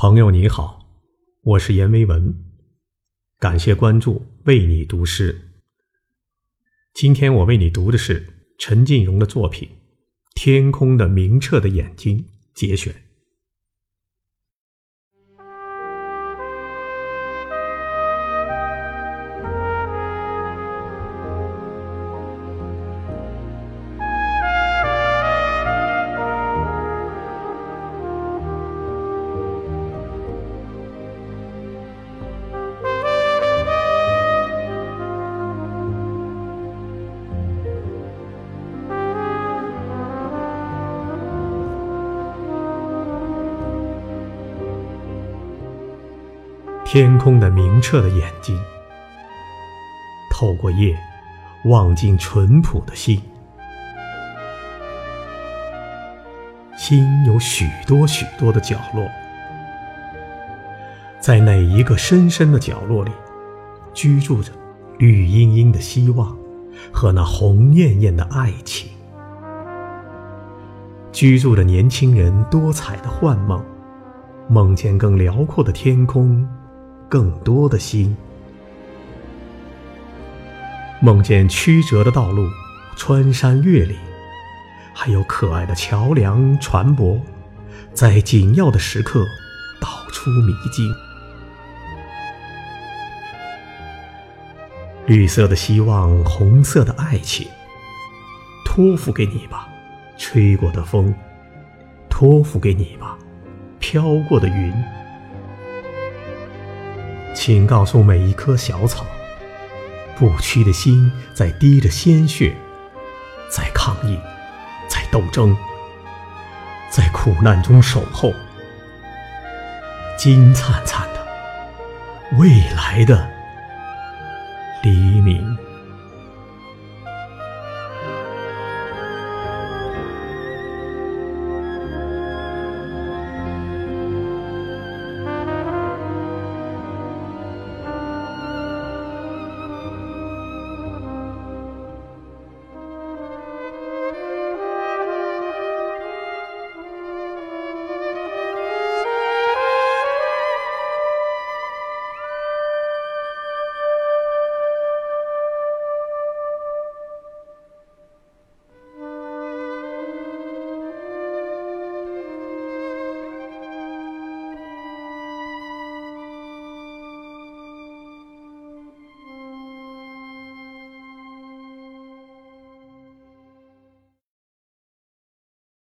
朋友你好，我是阎维文，感谢关注，为你读诗。今天我为你读的是陈静荣的作品《天空的明澈的眼睛》节选。天空的明澈的眼睛，透过夜，望进淳朴的心。心有许多许多的角落，在哪一个深深的角落里，居住着绿茵茵的希望和那红艳艳的爱情，居住着年轻人多彩的幻梦，梦见更辽阔的天空。更多的心，梦见曲折的道路，穿山越岭，还有可爱的桥梁船舶，在紧要的时刻道出迷津。绿色的希望，红色的爱情，托付给你吧，吹过的风；托付给你吧，飘过的云。请告诉每一棵小草，不屈的心在滴着鲜血，在抗议，在斗争，在苦难中守候，金灿灿的未来的